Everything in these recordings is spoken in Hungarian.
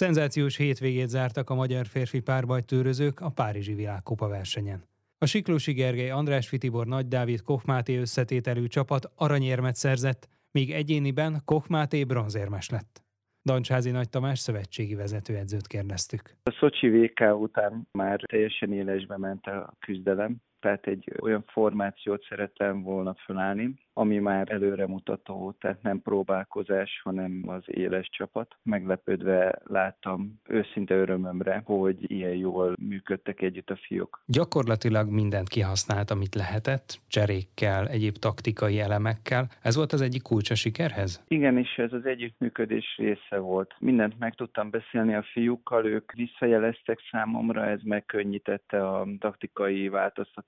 Szenzációs hétvégét zártak a magyar férfi párbajtőrözők a Párizsi világkupa versenyen. A Siklósi Gergely, András Fitibor, Nagy Dávid, Koch Máté összetételű csapat aranyérmet szerzett, míg egyéniben Koch Máté bronzérmes lett. Dancsázi Nagy Tamás szövetségi vezetőedzőt kérdeztük. A Szocsi VK után már teljesen élesbe ment a küzdelem, tehát egy olyan formációt szerettem volna felállni, ami már előremutató, tehát nem próbálkozás, hanem az éles csapat. Meglepődve láttam őszinte örömömre, hogy ilyen jól működtek együtt a fiúk. Gyakorlatilag mindent kihasznált, amit lehetett, cserékkel, egyéb taktikai elemekkel. Ez volt az egyik kulcs a sikerhez? Igen, és ez az együttműködés része volt. Mindent meg tudtam beszélni a fiúkkal, ők visszajeleztek számomra, ez megkönnyítette a taktikai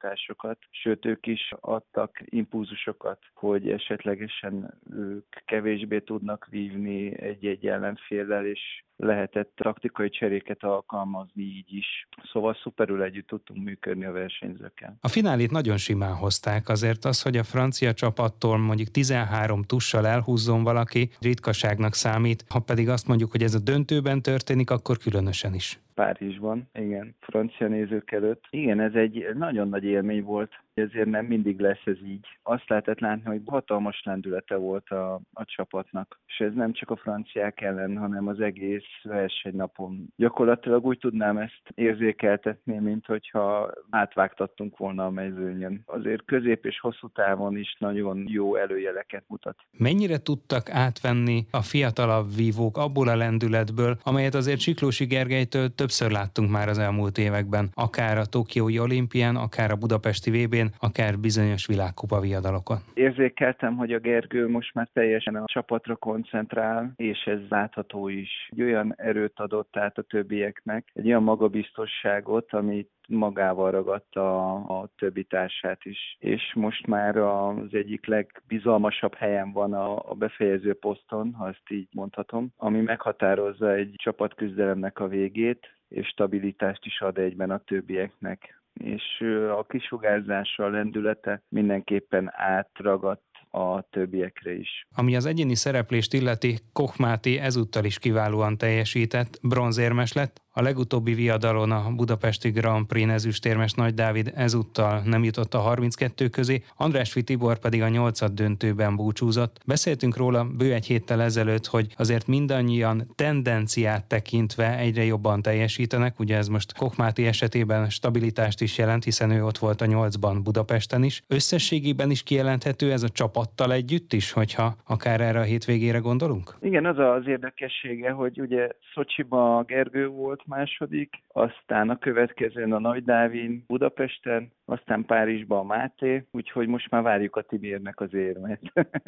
változtatásokat, sőt ők is adtak impulzusokat hogy esetlegesen ők kevésbé tudnak vívni egy-egy ellenféllel, és lehetett taktikai cseréket alkalmazni így is. Szóval szuperül együtt tudtunk működni a versenyzőkkel. A finálét nagyon simán hozták, azért az, hogy a francia csapattól mondjuk 13 tussal elhúzzon valaki, ritkaságnak számít, ha pedig azt mondjuk, hogy ez a döntőben történik, akkor különösen is. Párizsban, igen, francia nézők előtt. Igen, ez egy nagyon nagy élmény volt, ezért nem mindig lesz ez így. Azt lehetett látni, hogy hatalmas lendülete volt a, a csapatnak, és ez nem csak a franciák ellen, hanem az egész versenynapon. Gyakorlatilag úgy tudnám ezt érzékeltetni, mint hogyha átvágtattunk volna a mezőnyön. Azért közép és hosszú távon is nagyon jó előjeleket mutat. Mennyire tudtak átvenni a fiatalabb vívók abból a lendületből, amelyet azért Siklósi Gergelytől többször láttunk már az elmúlt években, akár a Tokiói olimpián, akár a budapesti VB-n, akár bizonyos világkupa viadalokon. Érzékeltem, hogy a Gergő most már teljesen a csapatra koncentrál, és ez látható is. Egy olyan erőt adott át a többieknek, egy olyan magabiztosságot, amit magával ragadta a, a többi társát is. És most már az egyik legbizalmasabb helyen van a, a befejező poszton, ha ezt így mondhatom, ami meghatározza egy csapatküzdelemnek a végét, és stabilitást is ad egyben a többieknek. És a kisugárzása, a lendülete mindenképpen átragadt a többiekre is. Ami az egyéni szereplést illeti, Koch Máté ezúttal is kiválóan teljesített, bronzérmes lett, a legutóbbi viadalon a budapesti Grand Prix ezüstérmes Nagy Dávid ezúttal nem jutott a 32 közé, András Tibor pedig a 8 döntőben búcsúzott. Beszéltünk róla bő egy héttel ezelőtt, hogy azért mindannyian tendenciát tekintve egyre jobban teljesítenek, ugye ez most Kokmáti esetében stabilitást is jelent, hiszen ő ott volt a 8-ban Budapesten is. Összességében is kijelenthető ez a csapattal együtt is, hogyha akár erre a hétvégére gondolunk? Igen, az az érdekessége, hogy ugye Szocsiban Gergő volt, második, aztán a következőn a Nagy Dávin Budapesten, aztán Párizsban a Máté, úgyhogy most már várjuk a Tibérnek az érmet.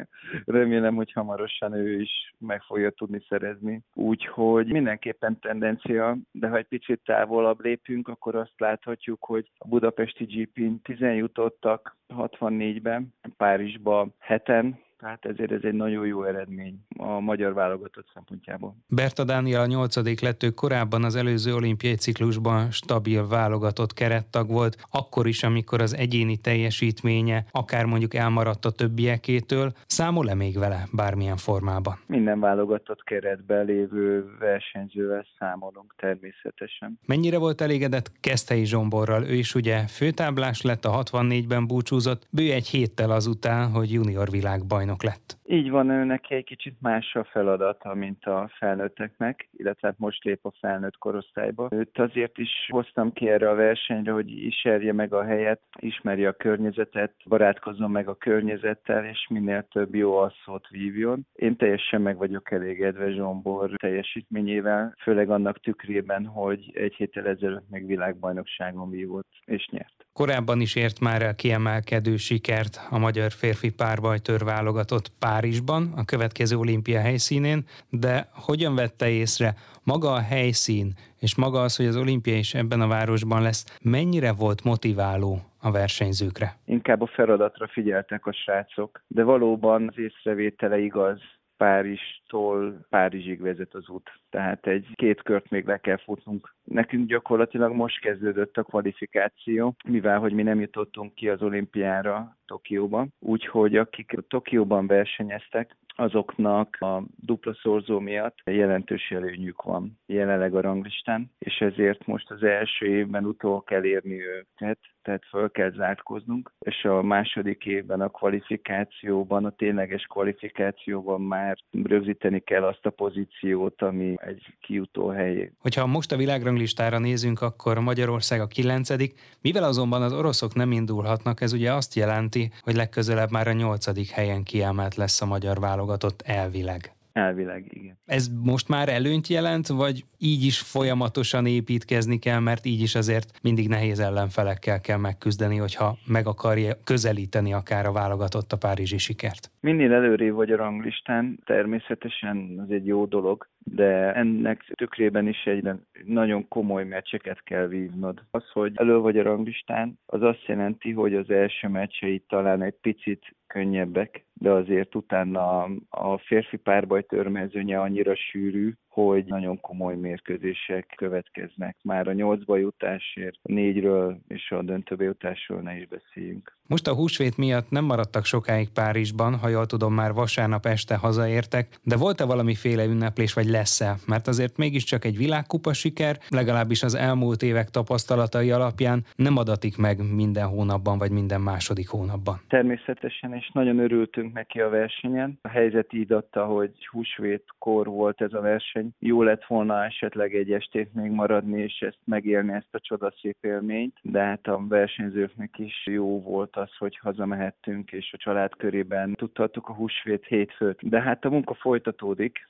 Remélem, hogy hamarosan ő is meg fogja tudni szerezni. Úgyhogy mindenképpen tendencia, de ha egy picit távolabb lépünk, akkor azt láthatjuk, hogy a budapesti GP-n 10 jutottak 64-ben, Párizsba 7 tehát ezért ez egy nagyon jó eredmény a magyar válogatott szempontjából. Berta Dániel a nyolcadik lett, ő korábban az előző olimpiai ciklusban stabil válogatott kerettag volt, akkor is, amikor az egyéni teljesítménye akár mondjuk elmaradt a többiekétől, számol-e még vele bármilyen formában? Minden válogatott keretben lévő versenyzővel számolunk természetesen. Mennyire volt elégedett Keszthelyi Zsomborral? Ő is ugye főtáblás lett, a 64-ben búcsúzott, bő egy héttel azután, hogy junior világbajnok bajnok lett. Így van, ő egy kicsit más a feladata, mint a felnőtteknek, illetve hát most lép a felnőtt korosztályba. Őt azért is hoztam ki erre a versenyre, hogy ismerje meg a helyet, ismerje a környezetet, barátkozzon meg a környezettel, és minél több jó asszót vívjon. Én teljesen meg vagyok elégedve Zsombor teljesítményével, főleg annak tükrében, hogy egy héttel ezelőtt meg világbajnokságon vívott és nyert. Korábban is ért már el kiemelkedő sikert a magyar férfi párbajtőr válogatott Párizsban, a következő olimpia helyszínén, de hogyan vette észre maga a helyszín, és maga az, hogy az olimpia is ebben a városban lesz, mennyire volt motiváló a versenyzőkre? Inkább a feladatra figyeltek a srácok, de valóban az észrevétele igaz. Párizstól Párizsig vezet az út. Tehát egy két kört még le kell futnunk. Nekünk gyakorlatilag most kezdődött a kvalifikáció, mivel hogy mi nem jutottunk ki az olimpiára Tokióban. Úgyhogy akik Tokióban versenyeztek, azoknak a dupla szorzó miatt jelentős előnyük van jelenleg a ranglistán, és ezért most az első évben utol kell érni őket, tehát föl kell zártkoznunk, és a második évben a kvalifikációban, a tényleges kvalifikációban már rögzíteni kell azt a pozíciót, ami egy kijutó hely. Hogyha most a világranglistára nézünk, akkor Magyarország a kilencedik, mivel azonban az oroszok nem indulhatnak, ez ugye azt jelenti, hogy legközelebb már a nyolcadik helyen kiemelt lesz a magyar válogatott elvileg. Elvileg, igen. Ez most már előnyt jelent, vagy így is folyamatosan építkezni kell, mert így is azért mindig nehéz ellenfelekkel kell megküzdeni, hogyha meg akarja közelíteni akár a válogatott a párizsi sikert? Minél előrébb vagy a ranglistán, természetesen az egy jó dolog, de ennek tükrében is egy nagyon komoly meccseket kell vívnod. Az, hogy elő vagy a ranglistán, az azt jelenti, hogy az első meccseit talán egy picit könnyebbek, de azért utána a férfi párbaj törmezőnye annyira sűrű, hogy nagyon komoly mérkőzések következnek. Már a nyolcba jutásért, a négyről és a döntőbe jutásról ne is beszéljünk. Most a húsvét miatt nem maradtak sokáig Párizsban, ha jól tudom, már vasárnap este hazaértek, de volt-e valamiféle ünneplés, vagy lesz-e? Mert azért mégiscsak egy világkupa siker, legalábbis az elmúlt évek tapasztalatai alapján nem adatik meg minden hónapban, vagy minden második hónapban. Természetesen, és nagyon örültünk neki a versenyen. A helyzet így adta, hogy húsvétkor volt ez a verseny. Jó lett volna esetleg egy estét még maradni, és ezt megélni, ezt a csodaszép élményt, de hát a versenyzőknek is jó volt az, hogy hazamehettünk, és a család körében tudhattuk a húsvét hétfőt. De hát a munka folytatódik,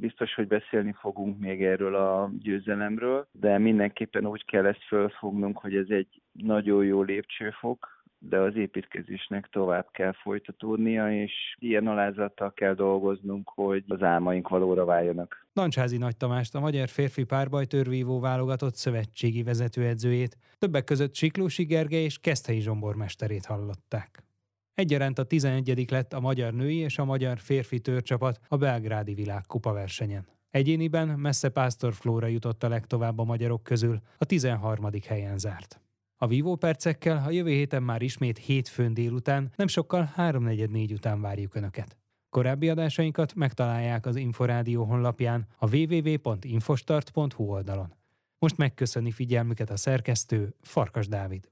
biztos, hogy beszélni fogunk még erről a győzelemről, de mindenképpen úgy kell ezt fölfognunk, hogy ez egy nagyon jó lépcsőfok, de az építkezésnek tovább kell folytatódnia, és ilyen alázattal kell dolgoznunk, hogy az álmaink valóra váljanak. Nancsázi Nagy Tamást, a magyar férfi párbajtörvívó válogatott szövetségi vezetőedzőjét, többek között Siklósi Gergely és Keszthelyi zsombormesterét hallották. Egyaránt a 11. lett a magyar női és a magyar férfi törcsapat a belgrádi világkupa versenyen. Egyéniben messze Pásztor Flóra jutott a legtovább a magyarok közül, a 13. helyen zárt. A vívó percekkel a jövő héten már ismét hétfőn délután, nem sokkal 3.44 után várjuk Önöket. Korábbi adásainkat megtalálják az Inforádió honlapján a www.infostart.hu oldalon. Most megköszöni figyelmüket a szerkesztő Farkas Dávid.